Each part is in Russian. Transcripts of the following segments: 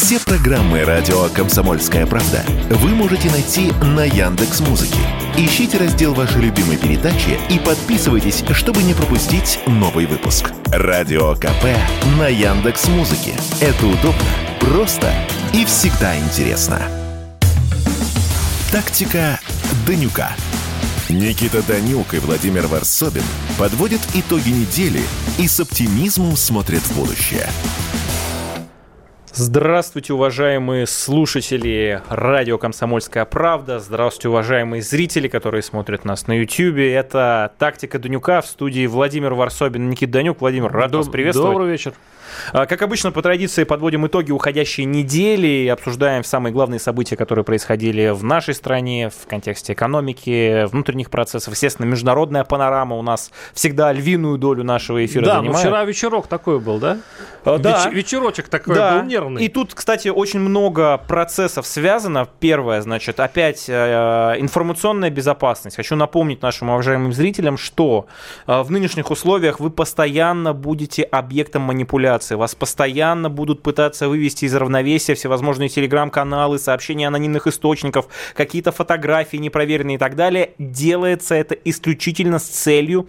Все программы радио Комсомольская правда вы можете найти на Яндекс Музыке. Ищите раздел вашей любимой передачи и подписывайтесь, чтобы не пропустить новый выпуск. Радио КП на Яндекс Музыке. Это удобно, просто и всегда интересно. Тактика Данюка. Никита Данюк и Владимир Варсобин подводят итоги недели и с оптимизмом смотрят в будущее. Здравствуйте, уважаемые слушатели радио «Комсомольская правда». Здравствуйте, уважаемые зрители, которые смотрят нас на YouTube. Это «Тактика Данюка» в студии Владимир Варсобин, Никита Данюк. Владимир, рад Доб- вас приветствовать. Добрый вечер. А, как обычно, по традиции подводим итоги уходящей недели и обсуждаем самые главные события, которые происходили в нашей стране в контексте экономики, внутренних процессов. Естественно, международная панорама у нас всегда львиную долю нашего эфира да, занимает. Да, вчера вечерок такой был, да? А, да. Веч- вечерочек такой да. был нервный. И тут, кстати, очень много процессов связано. Первое, значит, опять э, информационная безопасность. Хочу напомнить нашим уважаемым зрителям, что э, в нынешних условиях вы постоянно будете объектом манипуляции. Вас постоянно будут пытаться вывести из равновесия всевозможные телеграм-каналы, сообщения анонимных источников, какие-то фотографии непроверенные и так далее. Делается это исключительно с целью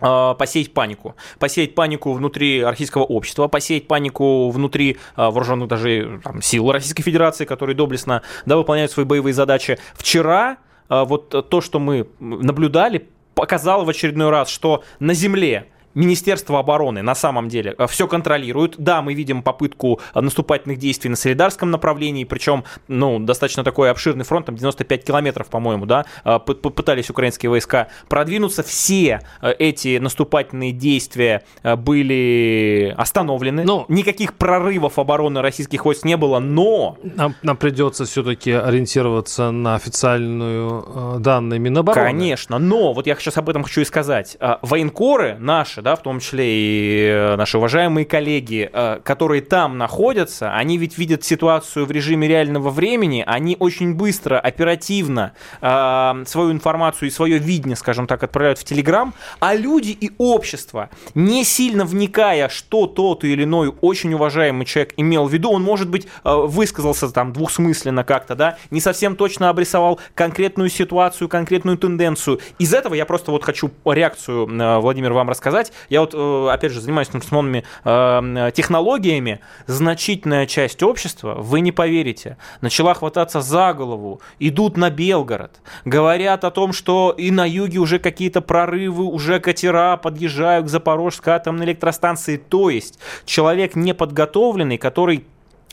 посеять панику. Посеять панику внутри российского общества, посеять панику внутри вооруженных даже там, сил Российской Федерации, которые доблестно да, выполняют свои боевые задачи. Вчера вот то, что мы наблюдали, показало в очередной раз, что на земле Министерство обороны на самом деле э, все контролирует. Да, мы видим попытку э, наступательных действий на Солидарском направлении, причем, ну, достаточно такой обширный фронт, там 95 километров, по-моему, да, э, пытались украинские войска продвинуться. Все эти наступательные действия были остановлены. Но Никаких прорывов обороны российских войск не было, но... Нам, нам придется все-таки ориентироваться на официальную э, данные Минобороны. Конечно, но вот я сейчас об этом хочу и сказать. Военкоры наши, да, в том числе и э, наши уважаемые коллеги, э, которые там находятся, они ведь видят ситуацию в режиме реального времени, они очень быстро, оперативно э, свою информацию и свое видение, скажем так, отправляют в Телеграм, а люди и общество, не сильно вникая, что тот или иной очень уважаемый человек имел в виду, он, может быть, высказался там двухсмысленно как-то, да, не совсем точно обрисовал конкретную ситуацию, конкретную тенденцию. Из этого я просто вот хочу реакцию, Владимир, вам рассказать я вот, э, опять же, занимаюсь информационными э, технологиями, значительная часть общества, вы не поверите, начала хвататься за голову, идут на Белгород, говорят о том, что и на юге уже какие-то прорывы, уже катера подъезжают к Запорожской атомной электростанции. То есть человек неподготовленный, который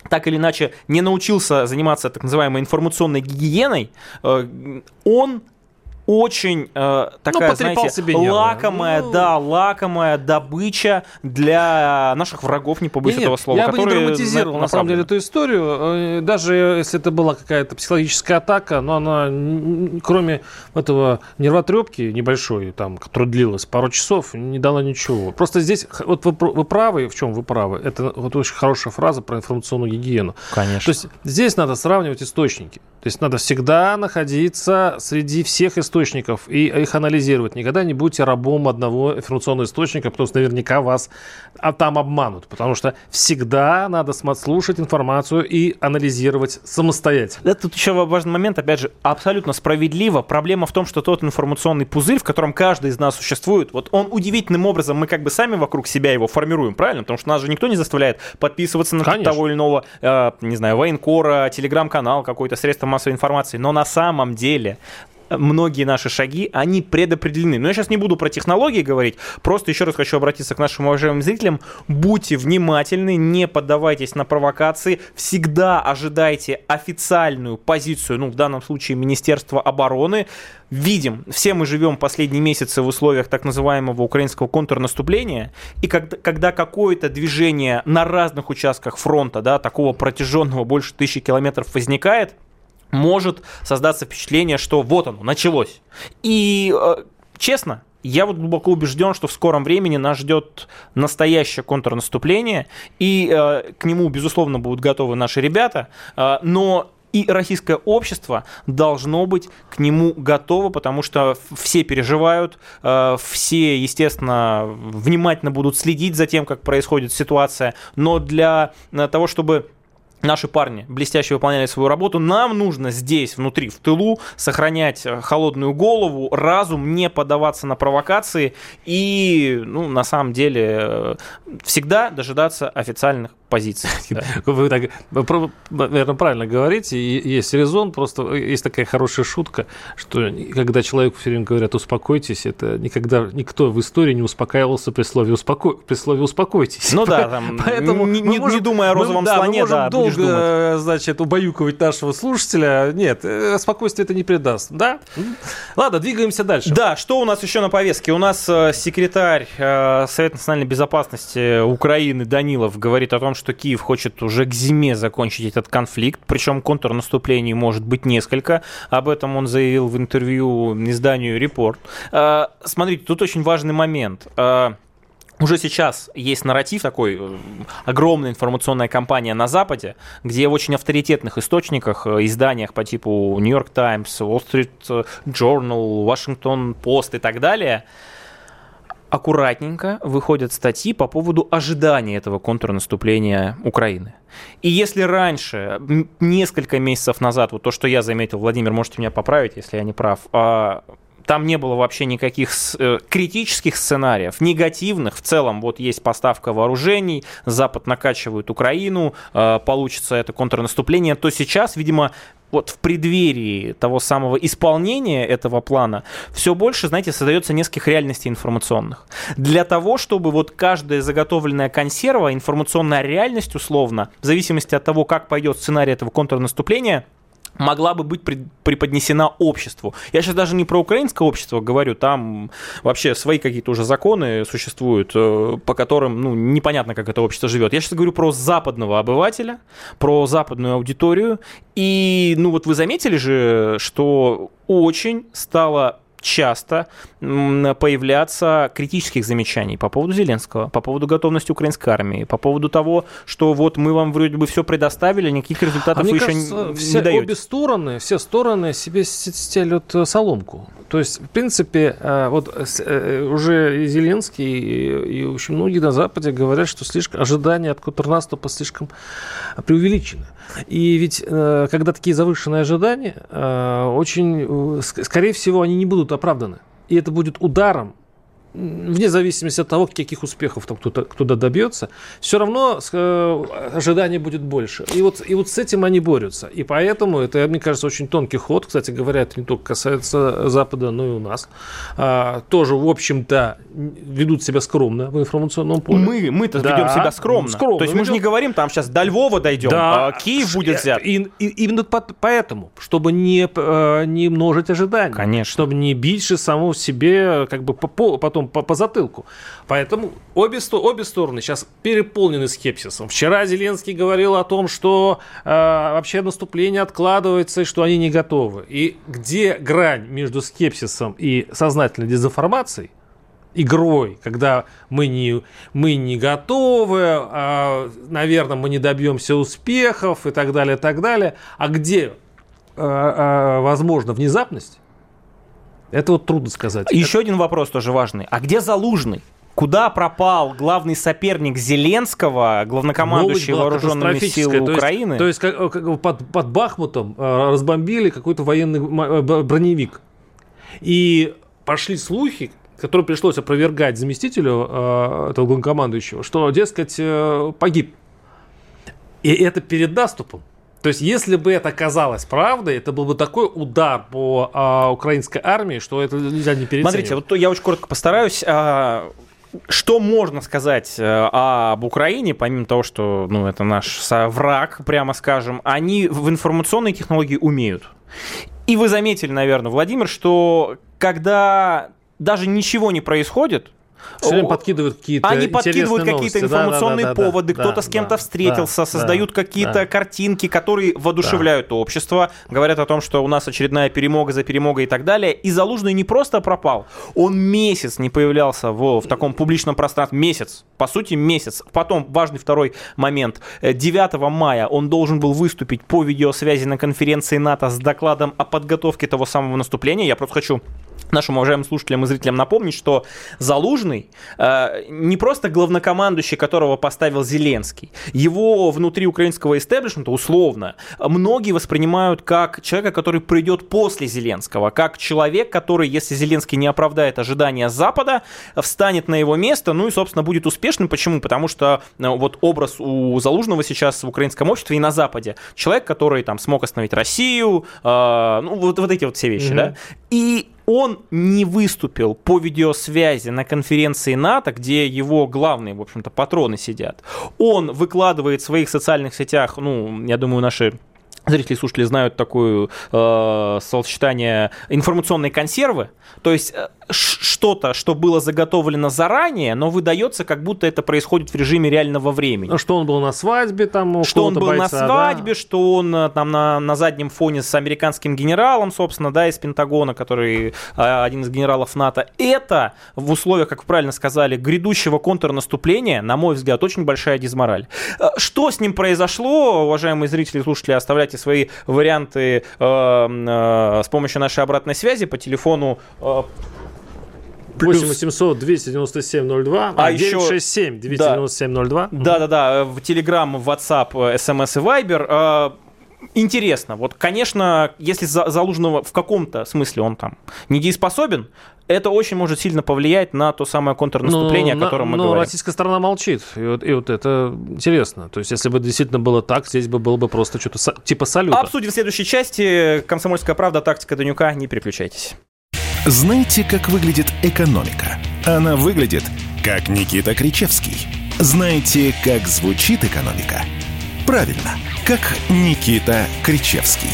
так или иначе не научился заниматься так называемой информационной гигиеной, э, он очень э, такая, ну, знаете, себе лакомая, ну... да, лакомая добыча для наших врагов, не побоюсь этого слова. Я бы не драматизировал, на, на самом деле, эту историю. Э, даже если это была какая-то психологическая атака, но она, кроме этого нервотрепки небольшой, там, которая длилась пару часов, не дала ничего. Просто здесь, вот вы, вы правы, в чем вы правы, это вот очень хорошая фраза про информационную гигиену. Конечно. То есть здесь надо сравнивать источники. То есть надо всегда находиться среди всех источников и их анализировать. Никогда не будьте рабом одного информационного источника, потому что наверняка вас а там обманут. Потому что всегда надо слушать информацию и анализировать самостоятельно. Это тут еще важный момент, опять же, абсолютно справедливо. Проблема в том, что тот информационный пузырь, в котором каждый из нас существует, вот он удивительным образом, мы как бы сами вокруг себя его формируем, правильно? Потому что нас же никто не заставляет подписываться на Конечно. того или иного, э, не знаю, военкора, телеграм-канал, какой-то средство массовой информации. Но на самом деле многие наши шаги, они предопределены. Но я сейчас не буду про технологии говорить, просто еще раз хочу обратиться к нашим уважаемым зрителям. Будьте внимательны, не поддавайтесь на провокации, всегда ожидайте официальную позицию, ну, в данном случае Министерства обороны. Видим, все мы живем последние месяцы в условиях так называемого украинского контрнаступления, и когда, когда какое-то движение на разных участках фронта, да, такого протяженного больше тысячи километров возникает, может создаться впечатление, что вот оно, началось. И э, честно, я вот глубоко убежден, что в скором времени нас ждет настоящее контрнаступление, и э, к нему, безусловно, будут готовы наши ребята, э, но и российское общество должно быть к нему готово, потому что все переживают, э, все, естественно, внимательно будут следить за тем, как происходит ситуация, но для того, чтобы Наши парни блестяще выполняли свою работу. Нам нужно здесь, внутри, в тылу, сохранять э, холодную голову, разум, не поддаваться на провокации и, ну, на самом деле, э, всегда дожидаться официальных позиций. Вы так, наверное, правильно говорите. Есть резон, просто есть такая хорошая шутка, что когда человеку все время говорят «успокойтесь», это никогда никто в истории не успокаивался при слове, успоко... при слове «успокойтесь». Ну да, там, Поэтому не, не, можем, не думая о розовом мы, слоне, мы да, долго, значит, убаюкивать нашего слушателя. Нет, э, спокойствие это не придаст. Да? Ладно, двигаемся дальше. Да, что у нас еще на повестке? У нас э, секретарь э, Совета национальной безопасности Украины Данилов говорит о том, что Киев хочет уже к зиме закончить этот конфликт, причем контрнаступлений может быть несколько. Об этом он заявил в интервью изданию «Репорт». А, смотрите, тут очень важный момент а, уже сейчас есть нарратив такой, э, огромная информационная кампания на Западе, где в очень авторитетных источниках, э, изданиях по типу York Times, Wall Street Journal, Washington Post и так далее – аккуратненько выходят статьи по поводу ожидания этого контрнаступления Украины. И если раньше, несколько месяцев назад, вот то, что я заметил, Владимир, можете меня поправить, если я не прав, а, там не было вообще никаких э, критических сценариев, негативных. В целом, вот есть поставка вооружений, Запад накачивает Украину, э, получится это контрнаступление, то сейчас, видимо, вот в преддверии того самого исполнения этого плана все больше, знаете, создается нескольких реальностей информационных. Для того, чтобы вот каждая заготовленная консерва, информационная реальность условно, в зависимости от того, как пойдет сценарий этого контрнаступления, могла бы быть преподнесена обществу. Я сейчас даже не про украинское общество говорю, там вообще свои какие-то уже законы существуют, э, по которым ну, непонятно, как это общество живет. Я сейчас говорю про западного обывателя, про западную аудиторию. И ну вот вы заметили же, что очень стало часто появляться критических замечаний по поводу Зеленского, по поводу готовности украинской армии, по поводу того, что вот мы вам вроде бы все предоставили, никаких результатов а вы еще кажется, не, все, даете. Обе стороны, все стороны себе стелют э, соломку. То есть, в принципе, э, вот э, уже и Зеленский, и очень многие на Западе говорят, что слишком ожидания от контрнаступа слишком преувеличены. И ведь, когда такие завышенные ожидания, очень, скорее всего, они не будут оправданы. И это будет ударом вне зависимости от того, каких успехов там кто-то кто добьется, все равно э, ожидание будет больше. И вот, и вот с этим они борются. И поэтому это, мне кажется, очень тонкий ход. Кстати говоря, это не только касается Запада, но и у нас. А, тоже, в общем-то, ведут себя скромно в информационном поле. Мы, мы-то да, ведем себя скромно. скромно. То есть мы ведем... же не говорим, там сейчас до Львова дойдем, да, а Киев будет взят. И, и, именно поэтому, чтобы не, э, не множить ожидания. Конечно. Чтобы не бить же самого себе, как бы потом по, по затылку. Поэтому обе, обе стороны сейчас переполнены скепсисом. Вчера Зеленский говорил о том, что э, вообще наступление откладывается и что они не готовы. И где грань между скепсисом и сознательной дезинформацией, игрой, когда мы не, мы не готовы, а, наверное, мы не добьемся успехов и так далее, и так далее. А где, а, а, возможно, внезапность, это вот трудно сказать. Еще один вопрос тоже важный. А где Залужный? Куда пропал главный соперник Зеленского, главнокомандующий вооруженными силами Украины? То есть, то есть как, под, под Бахмутом э, разбомбили какой-то военный э, броневик. И пошли слухи, которые пришлось опровергать заместителю э, этого главнокомандующего, что, дескать, э, погиб. И это перед наступом. То есть, если бы это оказалось правдой, это был бы такой удар по а, украинской армии, что это нельзя не переоценивать. Смотрите, вот я очень коротко постараюсь. А, что можно сказать э, об Украине, помимо того, что ну, это наш враг, прямо скажем, они в информационные технологии умеют. И вы заметили, наверное, Владимир, что когда даже ничего не происходит, все время подкидывают какие-то Они подкидывают какие-то информационные да, да, да, поводы, да, кто-то да, с кем-то да, встретился, да, создают да, какие-то да. картинки, которые воодушевляют да. общество, говорят о том, что у нас очередная перемога за перемогой и так далее. И Залужный не просто пропал, он месяц не появлялся в, в таком публичном пространстве, месяц. по сути, месяц. Потом важный второй момент. 9 мая он должен был выступить по видеосвязи на конференции НАТО с докладом о подготовке того самого наступления. Я просто хочу нашим уважаемым слушателям и зрителям напомнить, что Залужный э, не просто главнокомандующий, которого поставил Зеленский. Его внутри украинского истеблишмента, условно, многие воспринимают как человека, который придет после Зеленского, как человек, который, если Зеленский не оправдает ожидания Запада, встанет на его место, ну и, собственно, будет успешным. Почему? Потому что э, вот образ у Залужного сейчас в украинском обществе и на Западе. Человек, который там смог остановить Россию, э, ну вот, вот эти вот все вещи, mm-hmm. да. И он не выступил по видеосвязи на конференции НАТО, где его главные, в общем-то, патроны сидят. Он выкладывает в своих социальных сетях, ну, я думаю, наши зрители слушатели знают такое э, словосочетание информационные консервы. То есть э, что-то, что было заготовлено заранее, но выдается, как будто это происходит в режиме реального времени. Ну, что он был на свадьбе там у Что он был бойца, на свадьбе, да? что он э, там на, на заднем фоне с американским генералом, собственно, да, из Пентагона, который э, один из генералов НАТО. Это в условиях, как вы правильно сказали, грядущего контрнаступления, на мой взгляд, очень большая дизмораль. Э, что с ним произошло, уважаемые зрители и слушатели, оставляйте свои варианты э, э, с помощью нашей обратной связи по телефону э, Плюс... 8 800 297 02, а, а 967 297 02. Да, да, да, в Telegram, в WhatsApp, SMS и Viber. А, интересно, вот, конечно, если Залужного в каком-то смысле он там недееспособен, это очень может сильно повлиять на то самое контрнаступление, но, о котором мы но говорим. Но российская сторона молчит, и вот, и вот это интересно. То есть, если бы действительно было так, здесь бы было бы просто что-то типа салюта. Обсудим в следующей части. «Комсомольская правда», «Тактика Данюка». Не переключайтесь. Знаете, как выглядит экономика? Она выглядит, как Никита Кричевский. Знаете, как звучит экономика? Правильно, как Никита Кричевский.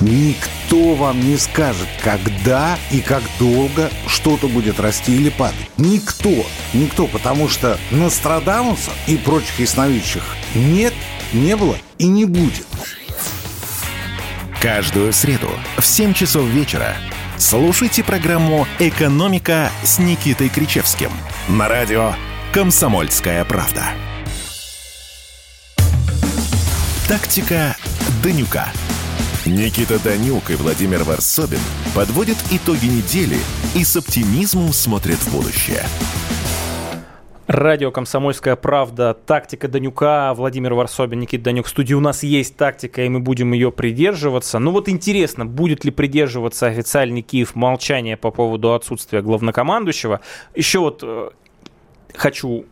Никто вам не скажет, когда и как долго что-то будет расти или падать. Никто. Никто, потому что Нострадамуса и прочих ясновидящих нет, не было и не будет. Каждую среду в 7 часов вечера Слушайте программу «Экономика» с Никитой Кричевским на радио «Комсомольская правда». Тактика Данюка. Никита Данюк и Владимир Варсобин подводят итоги недели и с оптимизмом смотрят в будущее – Радио «Комсомольская правда», тактика Данюка, Владимир Варсобин, Никита Данюк. В студии у нас есть тактика, и мы будем ее придерживаться. Ну вот интересно, будет ли придерживаться официальный Киев молчания по поводу отсутствия главнокомандующего. Еще вот э, хочу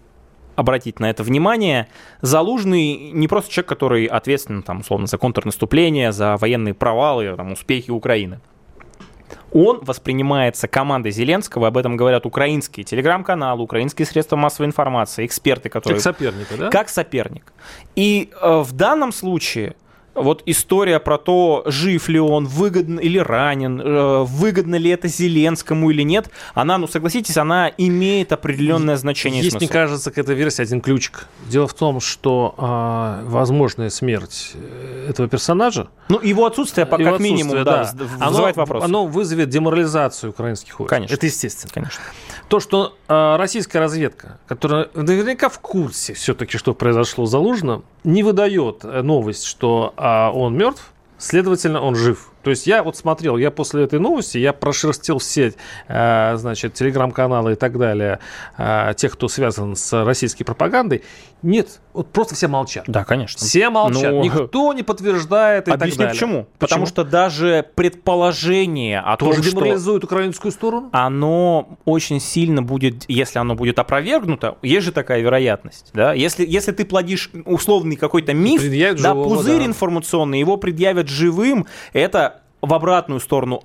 обратить на это внимание. Залужный не просто человек, который ответственен, там, условно, за контрнаступление, за военные провалы, там, успехи Украины он воспринимается командой Зеленского, об этом говорят украинские телеграм-каналы, украинские средства массовой информации, эксперты, которые... Как соперника, да? Как соперник. И э, в данном случае вот история про то, жив ли он, выгодно или ранен, э, выгодно ли это Зеленскому или нет, она, ну согласитесь, она имеет определенное значение. Есть, мне кажется, к этой версии один ключик. Дело в том, что э, возможная смерть э, этого персонажа... Ну, его отсутствие, его как минимум, да, да, вызывает оно, вопрос. Оно вызовет деморализацию украинских войск. Конечно. Это естественно. Конечно. То, что э, российская разведка, которая наверняка в курсе все-таки, что произошло Залужно, не выдает новость, что э, он мертв, следовательно, он жив. То есть я вот смотрел, я после этой новости, я прошерстил все, э, значит, телеграм-каналы и так далее, э, тех, кто связан с российской пропагандой. Нет, вот просто все молчат. Да, конечно. Все молчат. Ну, Никто не подтверждает и Объясню так далее. почему. почему. Потому что даже предположение о Тоже том, деморализует что украинскую сторону? Оно очень сильно будет, если оно будет опровергнуто, есть же такая вероятность. Да? Если, если ты плодишь условный какой-то миф, да, живого, пузырь да. информационный, его предъявят живым, это в обратную сторону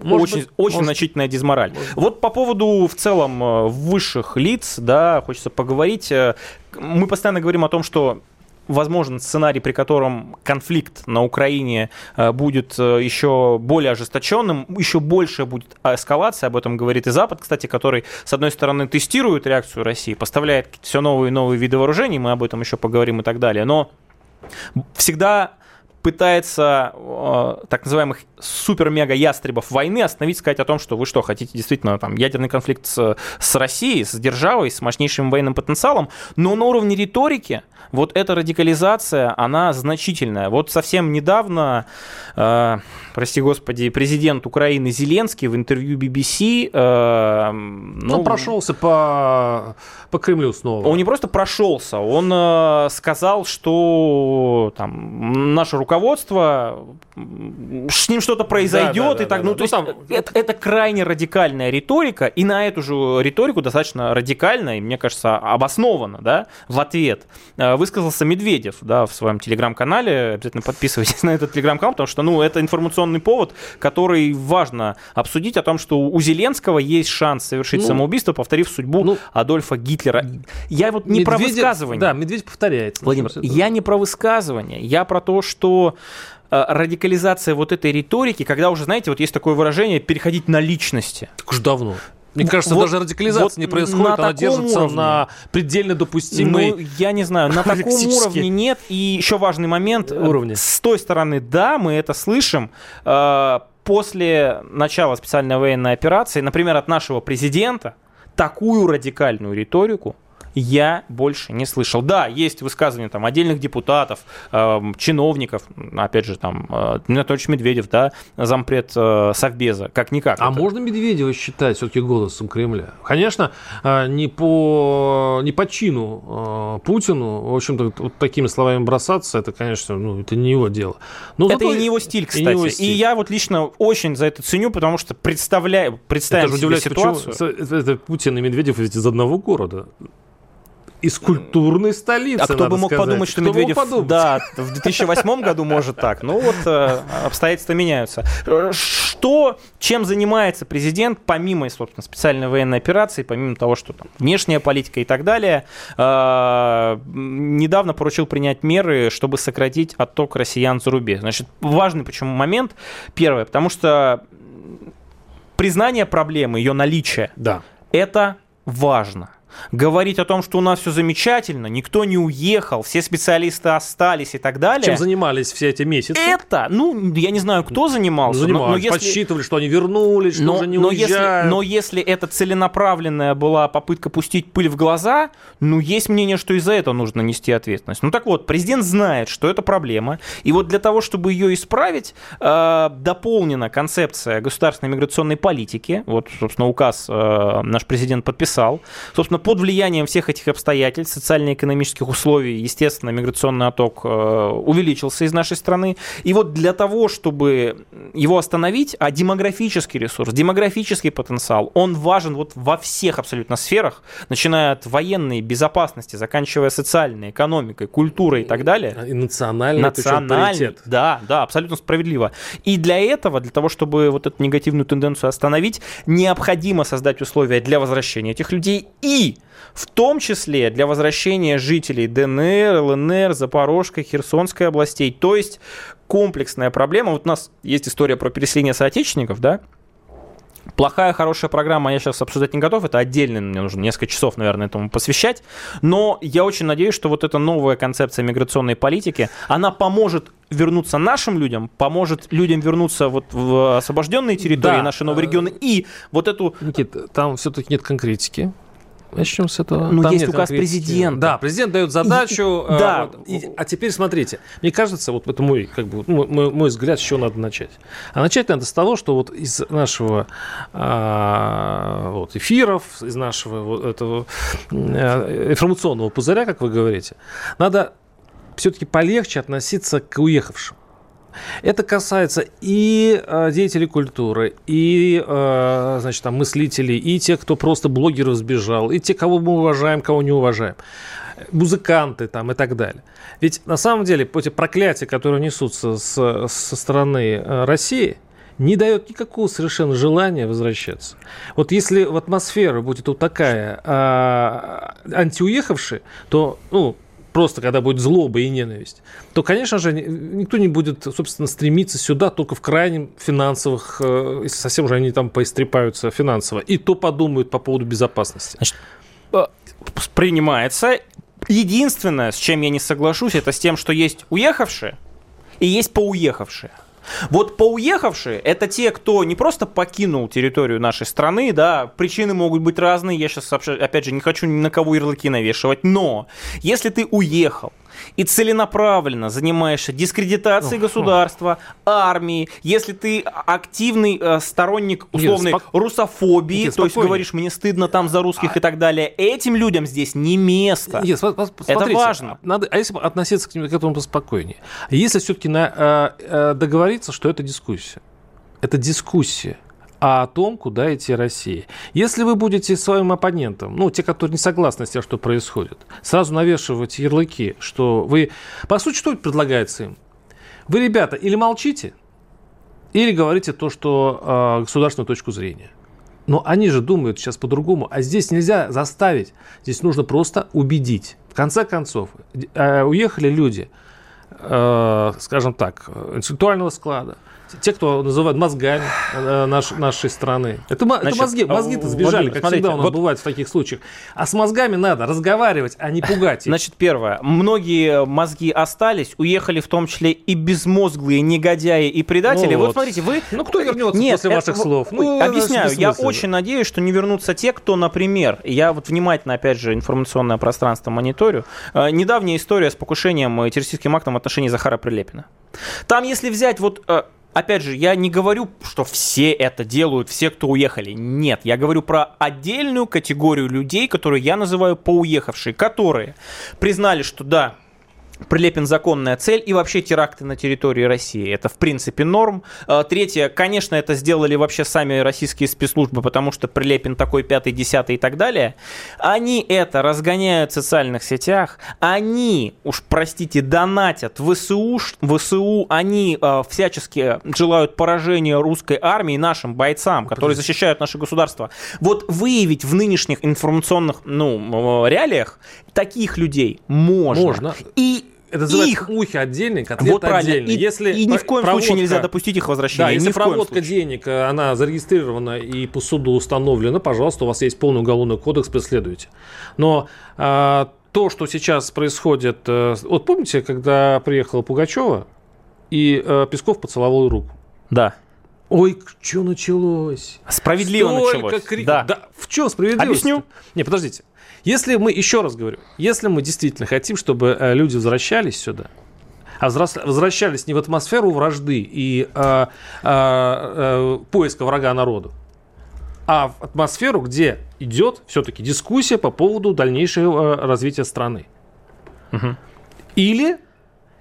может очень, быть, очень может, значительная дизмораль. Может. Вот по поводу в целом э, высших лиц, да, хочется поговорить. Э, мы постоянно говорим о том, что возможен сценарий, при котором конфликт на Украине э, будет еще более ожесточенным, еще больше будет эскалация, об этом говорит и Запад, кстати, который, с одной стороны, тестирует реакцию России, поставляет все новые и новые виды вооружений, мы об этом еще поговорим и так далее, но всегда пытается э, так называемых супер-мега-ястребов войны остановить, сказать о том, что вы что, хотите действительно там ядерный конфликт с, с Россией, с державой, с мощнейшим военным потенциалом, но на уровне риторики вот эта радикализация, она значительная. Вот совсем недавно, э, прости господи, президент Украины Зеленский в интервью BBC... Э, ну, он прошелся по, по Кремлю снова. Он не просто прошелся, он э, сказал, что там, наше руководство, с ним что-то произойдет, да, да, и так, ну, то ну, есть там... это, это крайне радикальная риторика, и на эту же риторику достаточно радикально, и, мне кажется, обоснованно, да, в ответ э, высказался Медведев, да, в своем телеграм-канале, обязательно подписывайтесь на этот телеграм-канал, потому что, ну, это информационный повод, который важно обсудить о том, что у Зеленского есть шанс совершить ну, самоубийство, повторив судьбу ну, Адольфа Гитлера. Я вот не Медведев, про высказывание. Да, Медведев повторяет. Владимир, я не про высказывание, я про то, что э, радикализация вот этой риторики, когда уже, знаете, вот есть такое выражение переходить на личности. Так уж давно. Мне кажется, вот, даже радикализация вот не происходит, она держится уровне. на предельно допустимой... Ну, я не знаю, на таком уровне нет. И еще важный момент. Уровне. С той стороны, да, мы это слышим. Э, после начала специальной военной операции, например, от нашего президента, такую радикальную риторику я больше не слышал. Да, есть высказывания там отдельных депутатов, э, чиновников, опять же, там, э, Анатольевич Медведев, да, зампред э, Совбеза, как-никак. А это... можно Медведева считать все-таки голосом Кремля? Конечно, э, не по, не по чину э, Путину, в общем-то, вот такими словами бросаться, это, конечно, ну, это не его дело. Но это зато... и не его стиль, кстати. И, его стиль. и я вот лично очень за это ценю, потому что представляю, представим себе ситуацию. Почему, это, Путин и Медведев из одного города из культурной столицы. А кто бы мог сказать. подумать, что кто Медведев да, в 2008 году может так. Ну вот э, обстоятельства меняются. Что, чем занимается президент, помимо, собственно, специальной военной операции, помимо того, что там внешняя политика и так далее, э, недавно поручил принять меры, чтобы сократить отток россиян за рубеж. Значит, важный почему момент. Первое, потому что признание проблемы, ее наличие, да. это важно говорить о том, что у нас все замечательно, никто не уехал, все специалисты остались и так далее. Чем занимались все эти месяцы? Это, ну, я не знаю, кто занимался. Занимались, но, но если... подсчитывали, что они вернулись, что но, уже не но уезжают. Если, но если это целенаправленная была попытка пустить пыль в глаза, ну, есть мнение, что из за этого нужно нести ответственность. Ну, так вот, президент знает, что это проблема, и вот для того, чтобы ее исправить, э, дополнена концепция государственной миграционной политики, вот, собственно, указ э, наш президент подписал, собственно, под влиянием всех этих обстоятельств, социально-экономических условий, естественно, миграционный отток э, увеличился из нашей страны. И вот для того, чтобы его остановить, а демографический ресурс, демографический потенциал, он важен вот во всех абсолютно сферах, начиная от военной безопасности, заканчивая социальной, экономикой, культурой и так далее. И национальный, национальный Да, да, абсолютно справедливо. И для этого, для того, чтобы вот эту негативную тенденцию остановить, необходимо создать условия для возвращения этих людей и в том числе для возвращения жителей ДНР, ЛНР, Запорожской, Херсонской областей. То есть комплексная проблема. Вот у нас есть история про переселение соотечественников, да, Плохая, хорошая программа я сейчас обсуждать не готов, это отдельно, мне нужно несколько часов, наверное, этому посвящать, но я очень надеюсь, что вот эта новая концепция миграционной политики, она поможет вернуться нашим людям, поможет людям вернуться вот в освобожденные территории, да. наши новые регионы, и вот эту... Никит, там все-таки нет конкретики. Начнем с этого. Ну, Там есть указ президента. Да, президент дает задачу. И, да. Вот, и, а теперь смотрите. Мне кажется, вот это мой, как бы, мой, мой взгляд, с чего надо начать. А начать надо с того, что вот из нашего а, вот, эфиров, из нашего вот этого а, информационного пузыря, как вы говорите, надо все-таки полегче относиться к уехавшим. Это касается и э, деятелей культуры, и, э, значит, там, мыслителей, и тех, кто просто блогеров сбежал, и те, кого мы уважаем, кого не уважаем музыканты там и так далее. Ведь на самом деле эти проклятия, которые несутся с, со стороны э, России, не дает никакого совершенно желания возвращаться. Вот если в атмосфера будет вот такая а, антиуехавшая, то ну, просто когда будет злоба и ненависть, то, конечно же, никто не будет, собственно, стремиться сюда только в крайнем финансовых, э, совсем же они там поистрепаются финансово, и то подумают по поводу безопасности. Значит, э, принимается. Единственное, с чем я не соглашусь, это с тем, что есть уехавшие, и есть поуехавшие. Вот поуехавшие – это те, кто не просто покинул территорию нашей страны, да, причины могут быть разные, я сейчас, опять же, не хочу ни на кого ярлыки навешивать, но если ты уехал, и целенаправленно занимаешься дискредитацией государства, армии, если ты активный э, сторонник условной Нет, спок... русофобии, Нет, то есть говоришь, мне стыдно там за русских а... и так далее, этим людям здесь не место. Нет, смотрите, Это важно. Надо, а если относиться к, к этому поспокойнее? Если все-таки на, э, э, договориться, что это дискуссия, это дискуссия, а о том, куда идти России. Если вы будете своим оппонентам, ну, те, которые не согласны с тем, что происходит, сразу навешивать ярлыки, что вы... По сути, что предлагается им? Вы, ребята, или молчите, или говорите то, что э, государственную точку зрения. Но они же думают сейчас по-другому. А здесь нельзя заставить. Здесь нужно просто убедить. В конце концов, э, уехали люди, э, скажем так, интеллектуального склада, те, кто называют мозгами э, наш, нашей страны. Это, Значит, это мозги, мозги-то сбежали, Владимир, как смотрите, всегда у нас вот... бывает в таких случаях. А с мозгами надо разговаривать, а не пугать их. Значит, первое. Многие мозги остались, уехали в том числе и безмозглые негодяи и предатели. Ну вот. вот смотрите, вы... Ну, кто вернется Нет, после это... ваших слов? Ну, объясняю. Я очень надеюсь, что не вернутся те, кто, например, я вот внимательно, опять же, информационное пространство мониторю. Э, недавняя история с покушением террористическим актом в отношении Захара Прилепина. Там, если взять вот э, опять же, я не говорю, что все это делают, все, кто уехали. Нет, я говорю про отдельную категорию людей, которые я называю поуехавшие, которые признали, что да, Прилепин законная цель и вообще теракты на территории России. Это в принципе норм. А, третье, конечно, это сделали вообще сами российские спецслужбы, потому что Прилепин такой пятый, десятый и так далее. Они это разгоняют в социальных сетях. Они, уж простите, донатят ВСУ, ВСУ они э, всячески желают поражения русской армии нашим бойцам, которые защищают наше государство. Вот выявить в нынешних информационных ну, реалиях таких людей можно. Можно. И это называется их. ухи отдельные, котлеты вот отдельные. И, если и ни в коем проводка, случае нельзя допустить их возвращения. Да, если проводка денег, э, она зарегистрирована и по суду установлена, пожалуйста, у вас есть полный уголовный кодекс, преследуйте. Но а, то, что сейчас происходит... А, вот помните, когда приехала Пугачева, и а, Песков поцеловал руку? Да. Ой, что началось? Справедливо Столько началось. Крик... Да. да. В чем справедливость? Объясню. Не, подождите. Если мы, еще раз говорю, если мы действительно хотим, чтобы э, люди возвращались сюда, а возвращались не в атмосферу вражды и э, э, э, поиска врага народу, а в атмосферу, где идет все-таки дискуссия по поводу дальнейшего э, развития страны. Угу. Или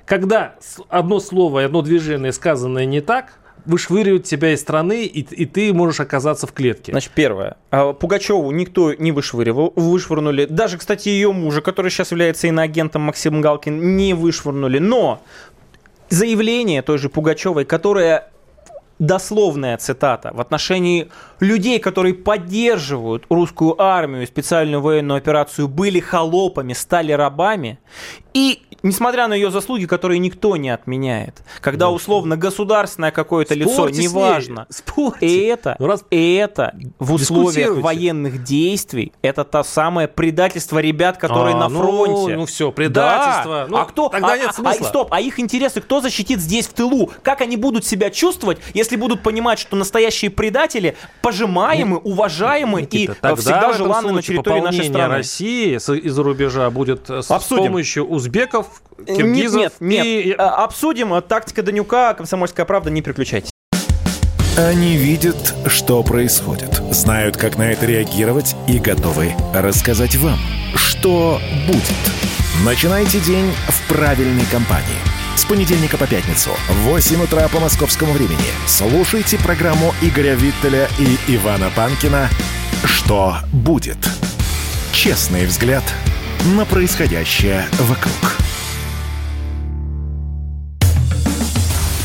когда одно слово и одно движение сказанное не так, вышвыривают тебя из страны, и, и ты можешь оказаться в клетке. Значит, первое. А, Пугачеву никто не вышвыривал, вышвырнули. Даже, кстати, ее мужа, который сейчас является иноагентом Максим Галкин, не вышвырнули. Но заявление той же Пугачевой, которое дословная цитата в отношении людей, которые поддерживают русскую армию и специальную военную операцию, были холопами, стали рабами. И несмотря на ее заслуги, которые никто не отменяет, когда ну, условно государственное какое-то лицо, неважно, и это, ну, раз... и это в условиях военных действий, это то самое предательство ребят, которые а, на ну, фронте. Ну, ну все, предательство. Да. Ну, а кто? Тогда а, нет а, смысла. А, стоп, а их интересы кто защитит здесь в тылу? Как они будут себя чувствовать, если будут понимать, что настоящие предатели пожимаемы, Нет, уважаемы Никита, и всегда желанны на территории нашей страны? России из-за рубежа будет с, с помощью узбеков, киргизов. Нет, нет, и... нет. Обсудим. Тактика Данюка, Комсомольская правда, не переключайтесь. Они видят, что происходит, знают, как на это реагировать и готовы рассказать вам, что будет. Начинайте день в правильной компании. С понедельника по пятницу в 8 утра по московскому времени слушайте программу Игоря Виттеля и Ивана Панкина «Что будет?». Честный взгляд на происходящее вокруг.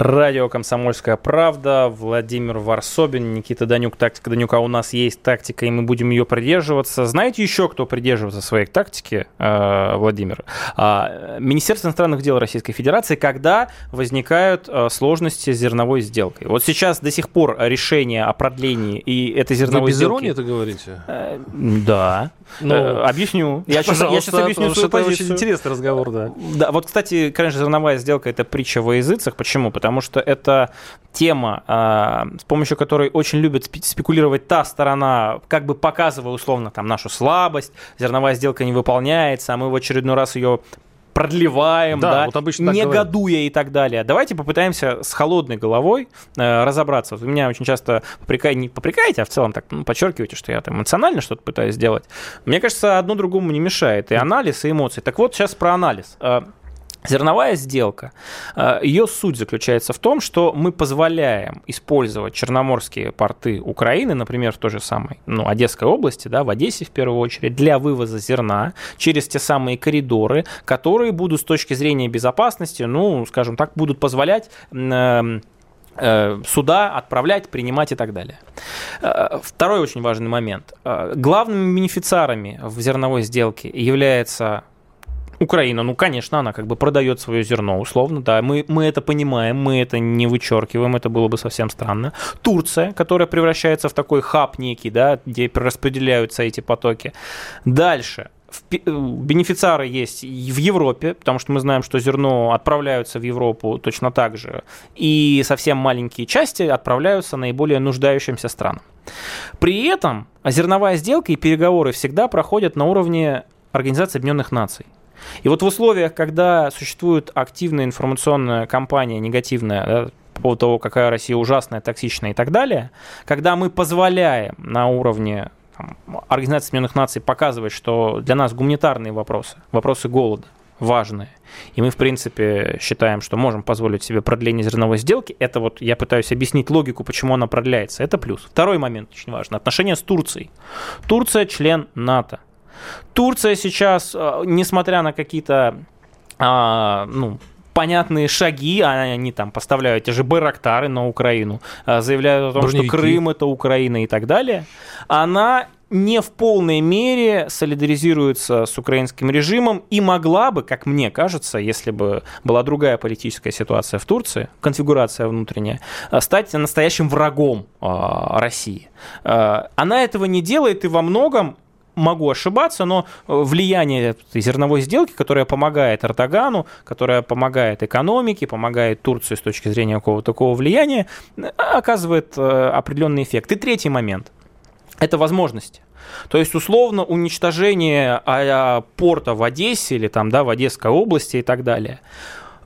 Радио «Комсомольская правда», Владимир Варсобин, Никита Данюк. Тактика Данюка у нас есть тактика, и мы будем ее придерживаться. Знаете еще, кто придерживается своей тактики, э, Владимир? А, Министерство иностранных дел Российской Федерации, когда возникают э, сложности с зерновой сделкой. Вот сейчас до сих пор решение о продлении и этой зерновой Вы без сделки... иронии это говорите? Э, да. Ну, объясню. Я сейчас, я сейчас объясню свою позицию. Это очень интересный разговор, да. Да, вот, кстати, конечно, зерновая сделка – это притча во языцах. Почему? потому что это тема, а, с помощью которой очень любят спекулировать та сторона, как бы показывая условно там нашу слабость, зерновая сделка не выполняется, а мы в очередной раз ее продлеваем, да, да вот обычно негодуя и так далее. Давайте попытаемся с холодной головой э, разобраться. Вот меня очень часто попрекаете, не попрекаете, а в целом так ну, подчеркиваете, что я там эмоционально что-то пытаюсь сделать. Мне кажется, одно другому не мешает. И анализ, и эмоции. Так вот, сейчас про анализ. Зерновая сделка, э, ее суть заключается в том, что мы позволяем использовать черноморские порты Украины, например, в той же самой ну, Одесской области, да, в Одессе в первую очередь, для вывоза зерна через те самые коридоры, которые будут с точки зрения безопасности, ну, скажем так, будут позволять эм, э, суда отправлять, принимать и так далее. Э, второй очень важный момент. Главными бенефициарами в зерновой сделке является Украина, ну, конечно, она как бы продает свое зерно, условно, да, мы, мы это понимаем, мы это не вычеркиваем, это было бы совсем странно. Турция, которая превращается в такой хаб некий, да, где распределяются эти потоки. Дальше, э, бенефициары есть в Европе, потому что мы знаем, что зерно отправляются в Европу точно так же, и совсем маленькие части отправляются наиболее нуждающимся странам. При этом зерновая сделка и переговоры всегда проходят на уровне Организации Объединенных Наций. И вот в условиях, когда существует активная информационная кампания, негативная, да, по поводу того, какая Россия ужасная, токсичная и так далее, когда мы позволяем на уровне там, Организации Объединенных Наций показывать, что для нас гуманитарные вопросы, вопросы голода, важные. И мы, в принципе, считаем, что можем позволить себе продление зерновой сделки. Это вот я пытаюсь объяснить логику, почему она продляется. Это плюс. Второй момент очень важный. Отношения с Турцией. Турция член НАТО. Турция сейчас, э, несмотря на какие-то а, ну, понятные шаги, а они там поставляют те же Байрактары на Украину, а, заявляют о том, Броневики. что Крым это Украина и так далее, она не в полной мере солидаризируется с украинским режимом и могла бы, как мне кажется, если бы была другая политическая ситуация в Турции, конфигурация внутренняя, стать настоящим врагом России. Она этого не делает и во многом могу ошибаться, но э, влияние зерновой сделки, которая помогает Эрдогану, которая помогает экономике, помогает Турции с точки зрения какого-то такого влияния, э, оказывает э, определенный эффект. И третий момент – это возможности. То есть, условно, уничтожение а порта в Одессе или там, да, в Одесской области и так далее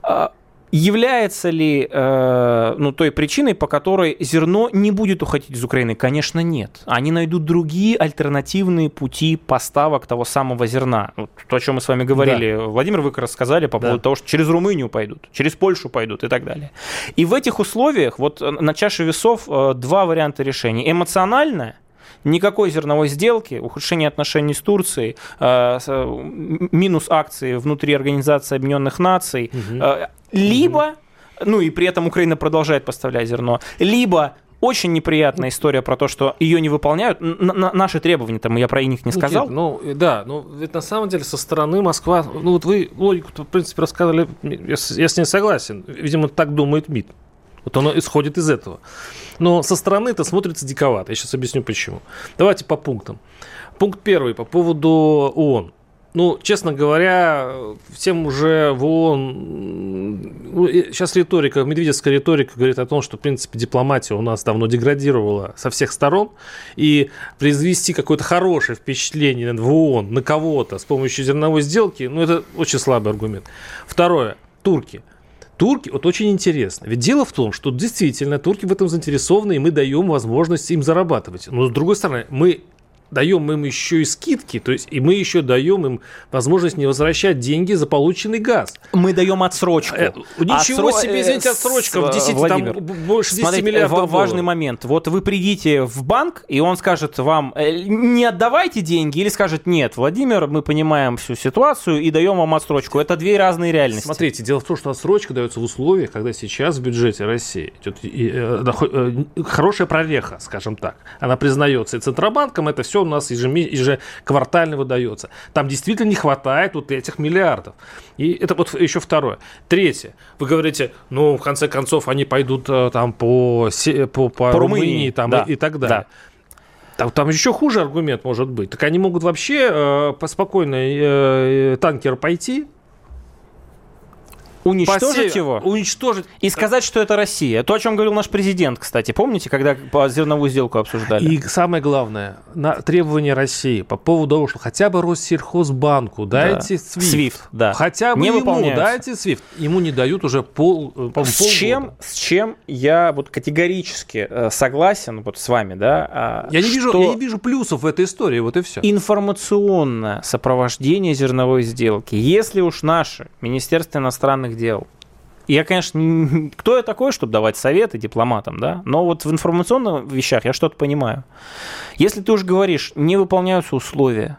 а, – Является ли э, ну, той причиной, по которой зерно не будет уходить из Украины? Конечно, нет. Они найдут другие альтернативные пути поставок того самого зерна. Вот то, о чем мы с вами говорили. Да. Владимир, вы рассказали по поводу да. того, что через Румынию пойдут, через Польшу пойдут и так далее. И в этих условиях вот на чаше весов э, два варианта решения. Эмоциональное – никакой зерновой сделки, ухудшение отношений с Турцией, э, минус акции внутри Организации Объединенных Наций, угу. Либо, ну и при этом Украина продолжает поставлять зерно, либо очень неприятная история про то, что ее не выполняют. Н- наши требования, там я про них не сказал. Ну, да, ну ведь на самом деле со стороны Москва, ну вот вы логику, в принципе, рассказали, я, я с ней согласен. Видимо, так думает МИД. Вот оно исходит из этого. Но со стороны это смотрится диковато. Я сейчас объясню почему. Давайте по пунктам. Пункт первый по поводу ООН. Ну, честно говоря, всем уже в ООН... Сейчас риторика, медведевская риторика говорит о том, что, в принципе, дипломатия у нас давно деградировала со всех сторон, и произвести какое-то хорошее впечатление в ООН на кого-то с помощью зерновой сделки, ну, это очень слабый аргумент. Второе. Турки. Турки, вот очень интересно. Ведь дело в том, что действительно турки в этом заинтересованы, и мы даем возможность им зарабатывать. Но с другой стороны, мы даем им еще и скидки, то есть и мы еще даем им возможность не возвращать деньги за полученный газ. Мы даем отсрочку. Э, ничего Отсро... себе, извините, отсрочка в 10, Владимир, там больше 10 смотрите, миллиардов Важный момент. Вот вы придите в банк, и он скажет вам, э, не отдавайте деньги, или скажет, нет, Владимир, мы понимаем всю ситуацию и даем вам отсрочку. Это две разные реальности. Смотрите, дело в том, что отсрочка дается в условиях, когда сейчас в бюджете России идет э, э, хорошая прореха, скажем так. Она признается и Центробанком, это все у нас ежеквартально выдается. Там действительно не хватает вот этих миллиардов. И это вот еще второе. Третье. Вы говорите, ну, в конце концов, они пойдут э, там по, по, по, по Румынии, Румынии там, да. и, и так далее. Да. Там, там еще хуже аргумент может быть. Так они могут вообще э, спокойно э, э танкер пойти, уничтожить Посев... его, уничтожить и сказать, что это Россия. То, о чем говорил наш президент, кстати, помните, когда по зерновую сделку обсуждали? И самое главное, на требования России по поводу того, что хотя бы Россельхозбанку дайте да. SWIFT, SWIFT да. хотя бы не ему дайте SWIFT, ему не дают уже пол, э, по с чем, с чем я вот категорически э, согласен вот с вами, да? А, я не вижу, я не вижу плюсов в этой истории, вот и все. Информационное сопровождение зерновой сделки. Если уж наше Министерство иностранных дел. Я, конечно, кто я такой, чтобы давать советы дипломатам, да? Но вот в информационных вещах я что-то понимаю. Если ты уж говоришь, не выполняются условия,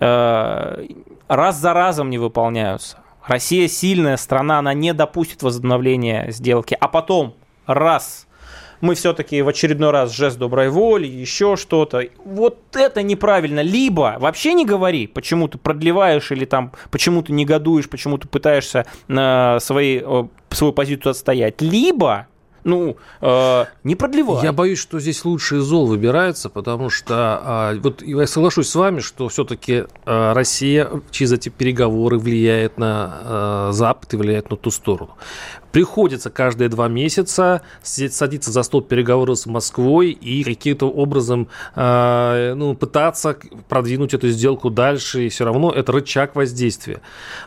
э, раз за разом не выполняются, Россия сильная страна, она не допустит возобновления сделки, а потом раз мы все-таки в очередной раз жест доброй воли, еще что-то. Вот это неправильно. Либо вообще не говори, почему ты продлеваешь или там почему ты негодуешь, почему ты пытаешься э, свои, э, свою позицию отстоять. Либо ну, э, не продлевай. Я боюсь, что здесь лучший зол выбирается, потому что э, вот я соглашусь с вами, что все-таки э, Россия через эти переговоры влияет на э, Запад и влияет на ту сторону приходится каждые два месяца садиться за стол переговоров с Москвой и каким-то образом э, ну, пытаться продвинуть эту сделку дальше, и все равно это рычаг воздействия.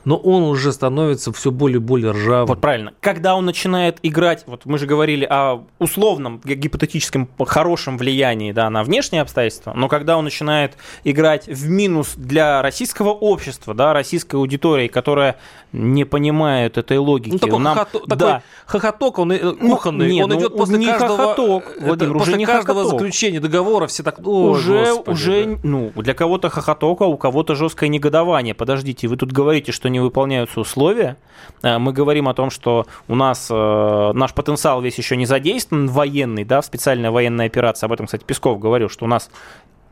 Но он уже становится все более и более ржавым. Вот правильно. Когда он начинает играть, вот мы же говорили о условном, гипотетическом хорошем влиянии да, на внешние обстоятельства, но когда он начинает играть в минус для российского общества, да, российской аудитории, которая не понимает этой логики. Ну, такой, Нам... хохото... да. такой хохоток, он э, кухонный, ну, он идет ну, после не каждого, хохоток, Владимир, уже после не каждого хохоток. заключения договора все так, О, уже, Господи, уже, да. ну, для кого-то хохоток, а у кого-то жесткое негодование. Подождите, вы тут говорите, что не выполняются условия. Э, мы говорим о том, что у нас э, наш потенциал весь еще не задействован, военный, да, в специальная военная операция. Об этом, кстати, Песков говорил, что у нас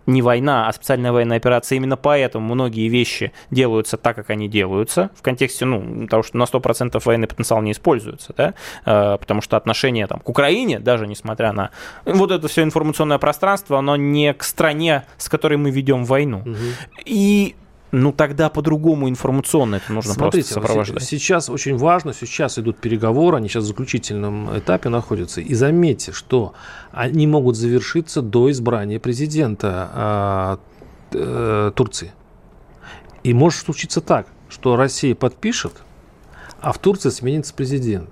не война, а специальная военная операция. Именно поэтому многие вещи делаются так, как они делаются, в контексте, ну, того, что на 100% военный потенциал не используется, да, э, потому что отношение там, к Украине, даже несмотря на вот это все информационное пространство, оно не к стране, с которой мы ведем войну. Угу. И ну тогда по-другому информационно это нужно Смотрите, просто сопровождать. Сейчас очень важно, сейчас идут переговоры, они сейчас в заключительном этапе находятся. И заметьте, что они могут завершиться до избрания президента э, э, Турции. И может случиться так, что Россия подпишет, а в Турции сменится президент.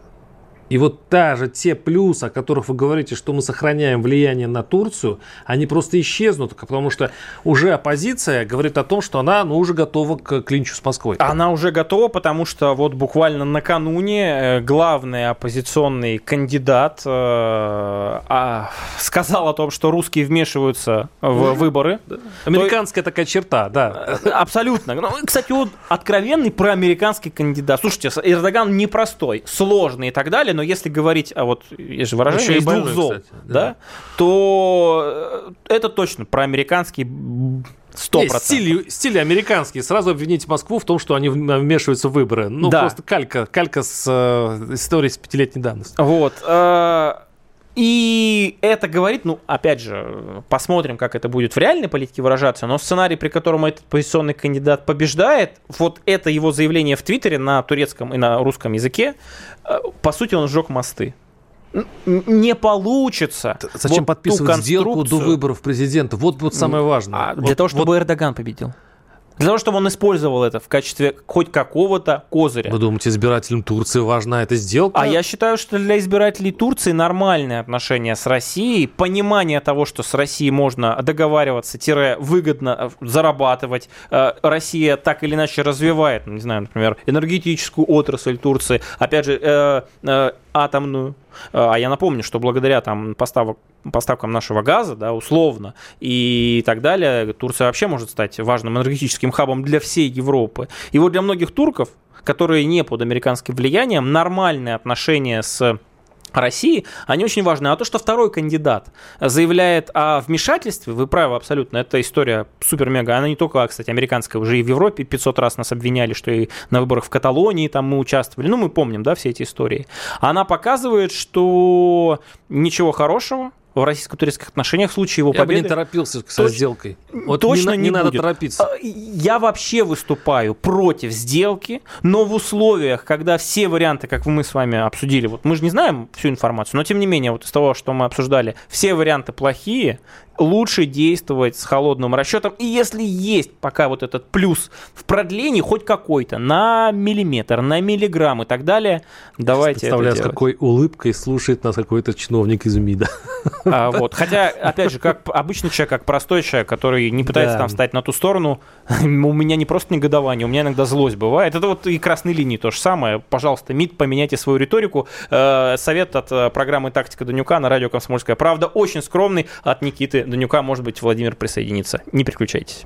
И вот даже те плюсы, о которых вы говорите, что мы сохраняем влияние на Турцию, они просто исчезнут, потому что уже оппозиция говорит о том, что она ну, уже готова к клинчу с Москвой. Она уже готова, потому что вот буквально накануне э, главный оппозиционный кандидат э, а, сказал о том, что русские вмешиваются в выборы. Американская То... такая черта, да. Э, абсолютно. Ну, кстати, вот откровенный проамериканский кандидат. Слушайте, Эрдоган непростой, сложный и так далее, но если говорить, а вот есть же выражение, из двух зол, кстати, да. да, то э, это точно про американский 100%. Есть стиль, стиль американский. Сразу обвинить Москву в том, что они вмешиваются в выборы. Ну, да. просто калька, калька с э, историей с пятилетней давности. Вот. Э, и это говорит, ну, опять же, посмотрим, как это будет в реальной политике выражаться, но сценарий, при котором этот позиционный кандидат побеждает, вот это его заявление в Твиттере на турецком и на русском языке, э, по сути, он сжег мосты не получится. Зачем вот подписывать сделку до выборов президента? Вот, вот самое важное. А для вот, того, чтобы вот... Эрдоган победил. Для того, чтобы он использовал это в качестве хоть какого-то козыря. Вы думаете, избирателям Турции важна эта сделка? А я считаю, что для избирателей Турции нормальные отношения с Россией, понимание того, что с Россией можно договариваться, тире выгодно э, зарабатывать. Э, Россия так или иначе развивает, не знаю, например, энергетическую отрасль Турции, опять же, э, атомную. А я напомню, что благодаря там поставок, поставкам нашего газа, да, условно, и так далее, Турция вообще может стать важным энергетическим хабом для всей Европы. И вот для многих турков, которые не под американским влиянием, нормальные отношения с России, они очень важны. А то, что второй кандидат заявляет о вмешательстве, вы правы абсолютно, эта история супер-мега, она не только, кстати, американская, уже и в Европе 500 раз нас обвиняли, что и на выборах в Каталонии там мы участвовали, ну, мы помним, да, все эти истории. Она показывает, что ничего хорошего в российско-турецких отношениях в случае его Я победы... Я бы не торопился со Точ... сделкой. Вот точно не, не, не надо будет. торопиться. А, я вообще выступаю против сделки, но в условиях, когда все варианты, как мы с вами обсудили, вот мы же не знаем всю информацию, но тем не менее, вот из того, что мы обсуждали, все варианты плохие, лучше действовать с холодным расчетом. И если есть пока вот этот плюс в продлении, хоть какой-то, на миллиметр, на миллиграмм и так далее, давайте Представляю, с какой улыбкой слушает нас какой-то чиновник из МИДа. А, вот. Хотя, опять же, как обычный человек, как простой человек, который не пытается да. там встать на ту сторону, у меня не просто негодование, у меня иногда злость бывает. Это вот и красные линии то же самое. Пожалуйста, МИД, поменяйте свою риторику. Э, совет от э, программы «Тактика Данюка» на радио «Комсомольская правда» очень скромный от Никиты Данюка, может быть, Владимир присоединится. Не переключайтесь.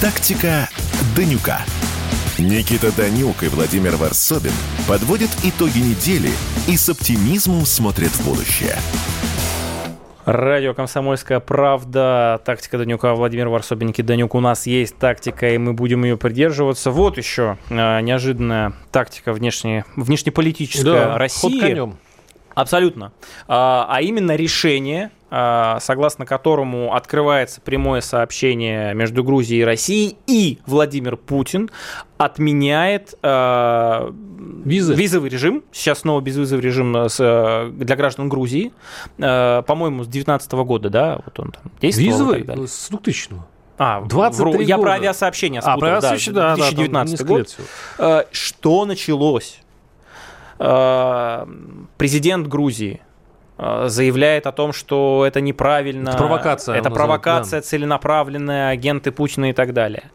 Тактика Данюка. Никита Данюк и Владимир Варсобин подводят итоги недели и с оптимизмом смотрят в будущее. Радио «Комсомольская правда». Тактика Данюка. Владимир Варсобин, Никита Данюк. У нас есть тактика, и мы будем ее придерживаться. Вот еще э, неожиданная тактика внешне, внешнеполитическая да, России. Ход конем. Абсолютно. А, а именно решение согласно которому открывается прямое сообщение между Грузией и Россией, и Владимир Путин отменяет э, Визы. визовый режим. Сейчас снова безвизовый режим с, для граждан Грузии. Э, по-моему, с 2019 года, да, вот он там действовал. Визовый? С 2000 -го. А, 23 я года. про авиасообщение спутал. А, про авиасообщение, да, 2019 да, год. Лет Что началось? Президент Грузии Э, заявляет о том, что это неправильно. Это провокация. Это провокация, да. целенаправленная, агенты Путина и так далее.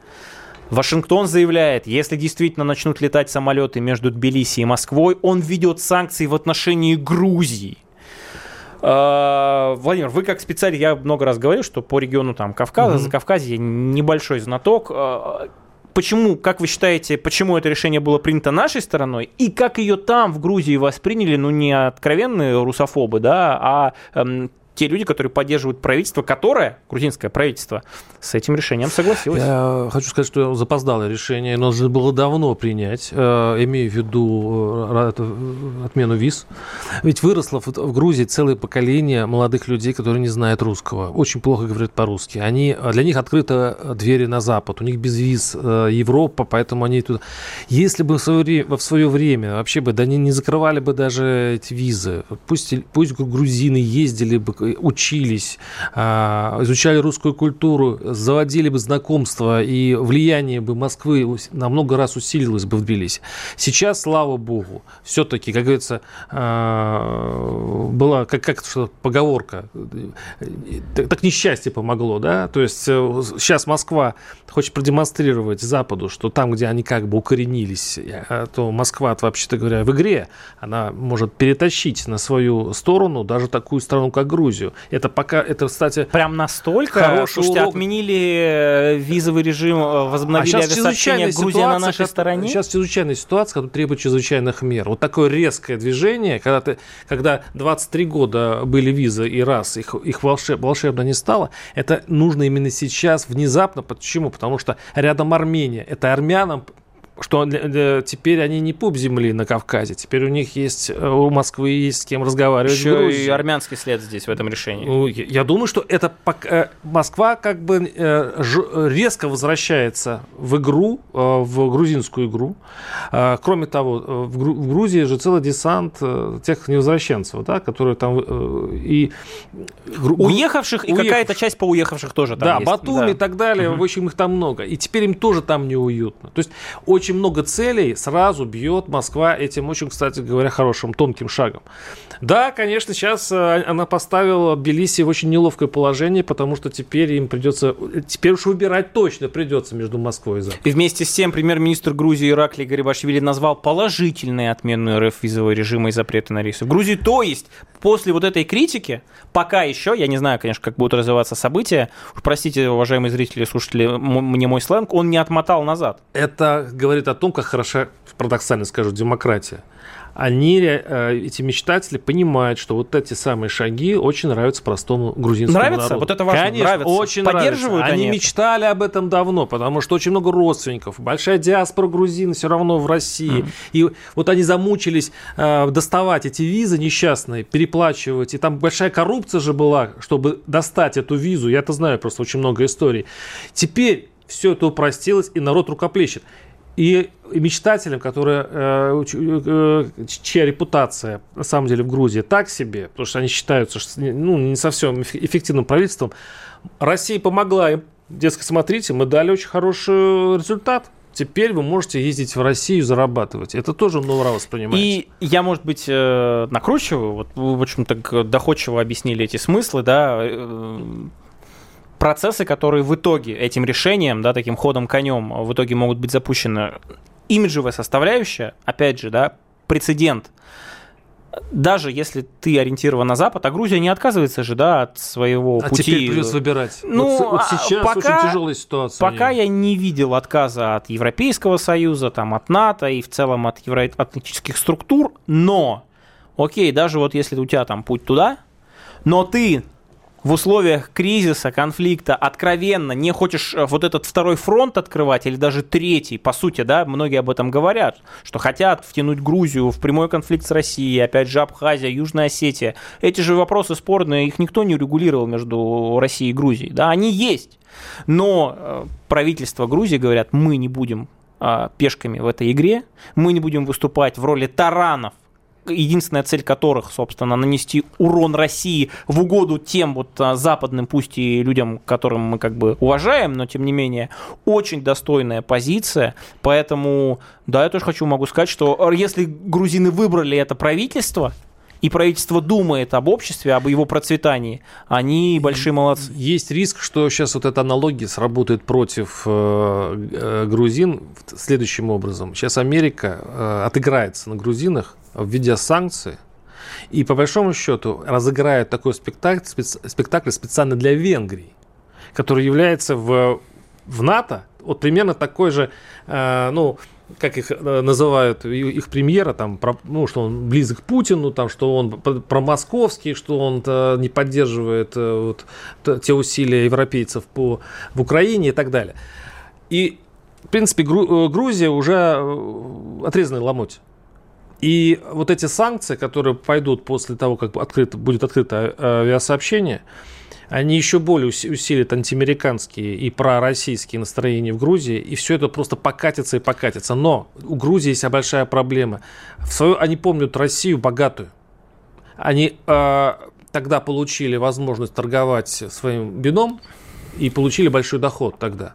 Вашингтон заявляет, если действительно начнут летать самолеты между Тбилиси и Москвой, он введет санкции в отношении Грузии. Э, Владимир, вы как специалист, я много раз говорил, что по региону там Кавказа, mm-hmm. за Кавказе небольшой знаток. Почему, как вы считаете, почему это решение было принято нашей стороной, и как ее там, в Грузии, восприняли, ну, не откровенные русофобы, да, а эм, те люди, которые поддерживают правительство, которое, грузинское правительство, с этим решением согласилось. Я хочу сказать, что запоздалое решение нужно было давно принять, э, имея в виду э, э, отмену виз. Ведь выросло в Грузии целое поколение молодых людей, которые не знают русского, очень плохо говорят по-русски. Они, для них открыты двери на Запад, у них без виз Европа, поэтому они туда... Если бы в свое, в свое время вообще бы, да они не закрывали бы даже эти визы, пусть, пусть грузины ездили бы учились, а, изучали русскую культуру, заводили бы знакомства, и влияние бы Москвы на много раз усилилось бы в Тбилиси. Сейчас, слава богу, все-таки, как говорится, а, была как, как поговорка, так несчастье помогло, да, то есть сейчас э, Москва хочет продемонстрировать Западу, что там, где они как бы укоренились, а, то Москва, вообще-то говоря, в игре, она может перетащить на свою сторону даже такую страну, как Грузия, Грузию. Это пока, это, кстати... Прям настолько? Хороший Слушайте, урок. отменили э, визовый режим, э, возобновили а авиасообщение, Грузия на нашей стороне? Сейчас чрезвычайная ситуация, которая требует чрезвычайных мер. Вот такое резкое движение, когда, ты, когда 23 года были визы и раз их, их волшеб, волшебно не стало, это нужно именно сейчас, внезапно. Почему? Потому что рядом Армения. Это армянам что теперь они не пуп земли на Кавказе, теперь у них есть, э, у Москвы есть с кем разговаривать. Еще и армянский след здесь в этом решении. Ну, я думаю, что это пока, э, Москва как бы э, резко возвращается в игру, в грузинскую игру. Кроме того, в Грузии же целый десант тех невозвращенцев, да, которые там и уехавших и какая-то часть по уехавших тоже там да, есть. Батуми да. и так далее, угу. в общем их там много. И теперь им тоже там неуютно. То есть очень очень много целей сразу бьет Москва этим очень, кстати говоря, хорошим, тонким шагом. Да, конечно, сейчас э, она поставила Тбилиси в очень неловкое положение, потому что теперь им придется, теперь уж выбирать точно придется между Москвой и Западом. И вместе с тем премьер-министр Грузии Ираклий Гарибашвили назвал положительные отмену РФ визового режима и запреты на рейсы в Грузии. То есть после вот этой критики, пока еще, я не знаю, конечно, как будут развиваться события, простите, уважаемые зрители и слушатели, мне мой сленг, он не отмотал назад. Это говорит о том, как хороша, парадоксально скажу, демократия они, э, эти мечтатели, понимают, что вот эти самые шаги очень нравятся простому грузинскому нравится? народу. Вот это важно. Конечно, нравится. очень Поддерживают нравится. Они, они мечтали об этом давно, потому что очень много родственников, большая диаспора грузин все равно в России. Mm. И вот они замучились э, доставать эти визы несчастные, переплачивать. И там большая коррупция же была, чтобы достать эту визу. Я это знаю просто очень много историй. Теперь все это упростилось, и народ рукоплещет. И мечтателям, которые, э, э, чья репутация на самом деле в Грузии так себе, потому что они считаются ну, не совсем эффективным правительством, Россия помогла им. Дескать, смотрите, мы дали очень хороший результат. Теперь вы можете ездить в Россию зарабатывать. Это тоже на ура воспринимается. И я, может быть, э, накручиваю. Вот вы, в общем, так доходчиво объяснили эти смыслы, да процессы, которые в итоге этим решением, да, таким ходом конем в итоге могут быть запущены. Имиджевая составляющая, опять же, да, прецедент. Даже если ты ориентирован на Запад, а Грузия не отказывается же, да, от своего а пути. А теперь придется выбирать. Ну, вот, вот сейчас пока, очень тяжелая ситуация. Пока я не видел отказа от Европейского Союза, там, от НАТО и в целом от евроатлантических структур, но, окей, даже вот если у тебя там путь туда, но ты в условиях кризиса, конфликта откровенно не хочешь э, вот этот второй фронт открывать или даже третий, по сути, да, многие об этом говорят, что хотят втянуть Грузию в прямой конфликт с Россией, опять же Абхазия, Южная Осетия. Эти же вопросы спорные, их никто не регулировал между Россией и Грузией, да, они есть. Но э, правительство Грузии говорят, мы не будем а, пешками в этой игре, мы не будем выступать в роли таранов единственная цель которых, собственно, нанести урон России в угоду тем вот а, западным, пусть и людям, которым мы как бы уважаем, но тем не менее, очень достойная позиция, поэтому, да, я тоже хочу, могу сказать, что если грузины выбрали это правительство, и правительство думает об обществе, об его процветании, они большие молодцы. Есть риск, что сейчас вот эта аналогия сработает против э, э, грузин следующим образом. Сейчас Америка э, отыграется на грузинах, введя санкции, и по большому счету разыграет такой спектакль, спектакль специально для Венгрии, который является в, в НАТО вот примерно такой же, э, ну, как их э, называют, их премьера, там, про, ну, что он близок к Путину, там, что он промосковский, что он -то не поддерживает э, вот, те усилия европейцев по, в Украине и так далее. И, в принципе, Гру, Грузия уже отрезанный ломоть. И вот эти санкции, которые пойдут после того, как открыто, будет открыто авиасообщение, они еще более усилят антиамериканские и пророссийские настроения в Грузии, и все это просто покатится и покатится. Но у Грузии есть большая проблема. В свою, они помнят Россию богатую. Они э, тогда получили возможность торговать своим бином и получили большой доход тогда.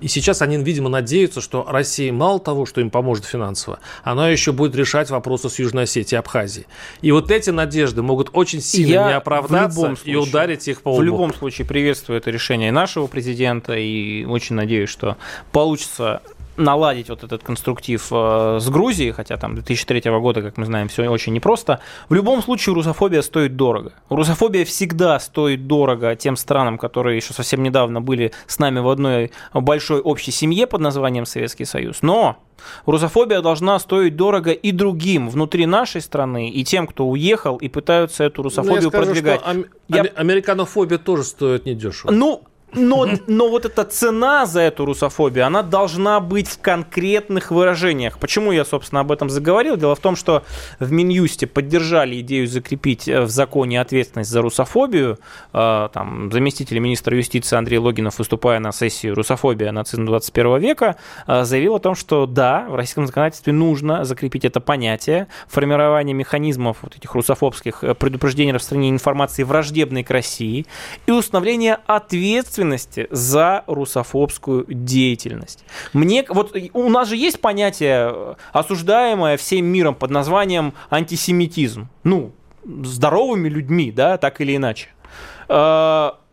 И сейчас они, видимо, надеются, что Россия мало того, что им поможет финансово, она еще будет решать вопросы с Южной Осетией и Абхазией. И вот эти надежды могут очень сильно Я не оправдаться случае, и ударить их по лбу. В любом случае приветствую это решение нашего президента и очень надеюсь, что получится наладить вот этот конструктив э, с Грузией, хотя там 2003 года, как мы знаем, все очень непросто. В любом случае русофобия стоит дорого. Русофобия всегда стоит дорого тем странам, которые еще совсем недавно были с нами в одной большой общей семье под названием Советский Союз. Но Русофобия должна стоить дорого и другим внутри нашей страны, и тем, кто уехал и пытаются эту ну, русофобию я скажу, продвигать. Что ам- я... Американофобия тоже стоит недешево. Ну, но, но вот эта цена за эту русофобию, она должна быть в конкретных выражениях. Почему я, собственно, об этом заговорил? Дело в том, что в Минюсте поддержали идею закрепить э, в законе ответственность за русофобию. Э, там, заместитель министра юстиции Андрей Логинов, выступая на сессии «Русофобия. Нацизм 21 века», э, заявил о том, что да, в российском законодательстве нужно закрепить это понятие, формирование механизмов вот этих русофобских предупреждений распространения информации враждебной к России и установление ответственности ответственности за русофобскую деятельность. Мне, вот у нас же есть понятие, э, осуждаемое всем миром под названием антисемитизм. Ну, здоровыми людьми, да, так или иначе.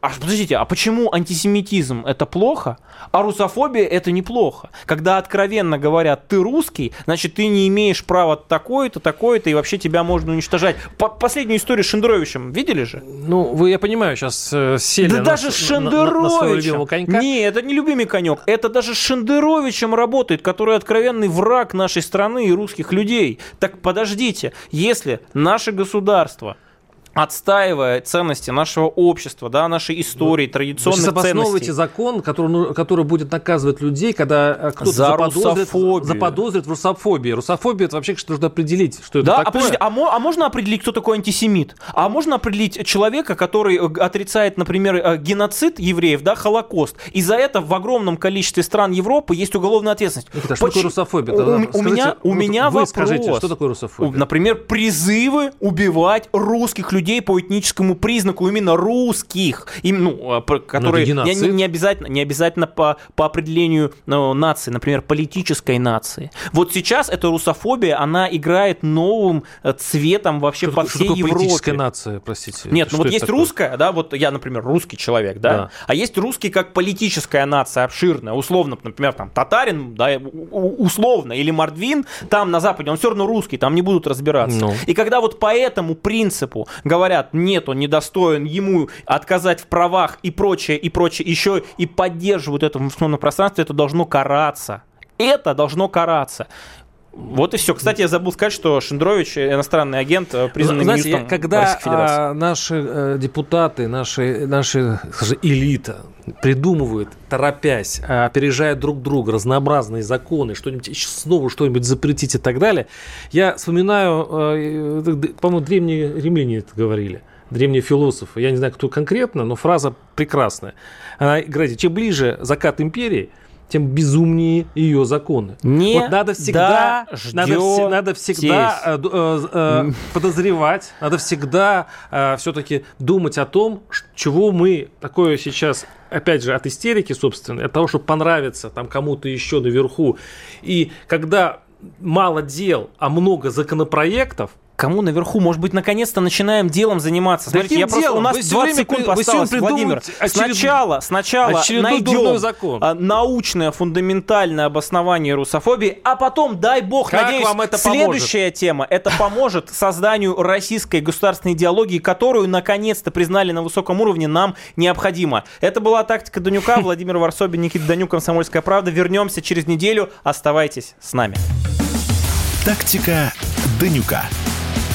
А подождите, а почему антисемитизм это плохо, а русофобия это неплохо? Когда откровенно говорят, ты русский, значит, ты не имеешь права такое-то, такое-то, и вообще тебя можно уничтожать. По последнюю историю с Шендеровичем видели же? Ну, вы, я понимаю, сейчас э, сели да на, даже с Шендеровичем. На, на конька. Не, это не любимый конек. Это даже с Шендеровичем работает, который откровенный враг нашей страны и русских людей. Так подождите, если наше государство отстаивая ценности нашего общества, да, нашей истории, традиционных Вы ценностей. закон, который, ну, который будет наказывать людей, когда э, кто-то За заподозрит, заподозрит в русофобии. Русофобия – это вообще нужно определить, что это да, такое. А, подожди, а, а можно определить, кто такой антисемит? А можно определить человека, который э, отрицает, например, э, геноцид евреев, да, Холокост, и за это в огромном количестве стран Европы есть уголовная ответственность. Никита, что такое русофобия? У, Скажите, у меня, у меня вы вопрос. скажите, что такое русофобия? Например, призывы убивать русских людей людей по этническому признаку именно русских, им, ну, а, которые не, не, не обязательно, не обязательно по, по определению ну, нации, например, политической нации. Вот сейчас эта русофобия, она играет новым э, цветом вообще что, по всей что Европе. политическая нация, простите? Нет, ну вот есть такое? русская, да, вот я, например, русский человек, да, да, а есть русский как политическая нация обширная, условно, например, там татарин, да, условно, или мордвин, там на Западе, он все равно русский, там не будут разбираться. Ну. И когда вот по этому принципу говорят, нет, он недостоин, ему отказать в правах и прочее, и прочее, еще и поддерживают это в информационном пространстве, это должно караться. Это должно караться. Вот и все. Кстати, я забыл сказать, что Шендрович, иностранный агент, э, признанный Знаете, я, когда а, наши э, депутаты, наши, наши скажем, элита придумывают, торопясь, а, опережая друг друга, разнообразные законы, что-нибудь снова что-нибудь запретить и так далее, я вспоминаю, э, по-моему, древние римляне это говорили древние философы, я не знаю, кто конкретно, но фраза прекрасная. Она говорит, чем ближе закат империи, тем безумнее ее законы. Не вот надо всегда, надо, вс- надо всегда э, э, э, подозревать, надо всегда э, все-таки думать о том, чего мы такое сейчас опять же, от истерики, собственно, от того, чтобы понравиться там кому-то еще наверху. И когда мало дел, а много законопроектов, кому наверху? Может быть, наконец-то начинаем делом заниматься. Смотрите, я просто, у нас вы 20 секунд осталось, Владимир. Очеред... Сначала, сначала найдем закон. А, научное, фундаментальное обоснование русофобии, а потом, дай бог, как надеюсь, вам это следующая поможет? тема, это поможет созданию российской государственной идеологии, которую, наконец-то, признали на высоком уровне, нам необходимо. Это была «Тактика Данюка». Владимир Варсобин, Никита Данюк, «Комсомольская правда». Вернемся через неделю. Оставайтесь с нами. «Тактика Данюка».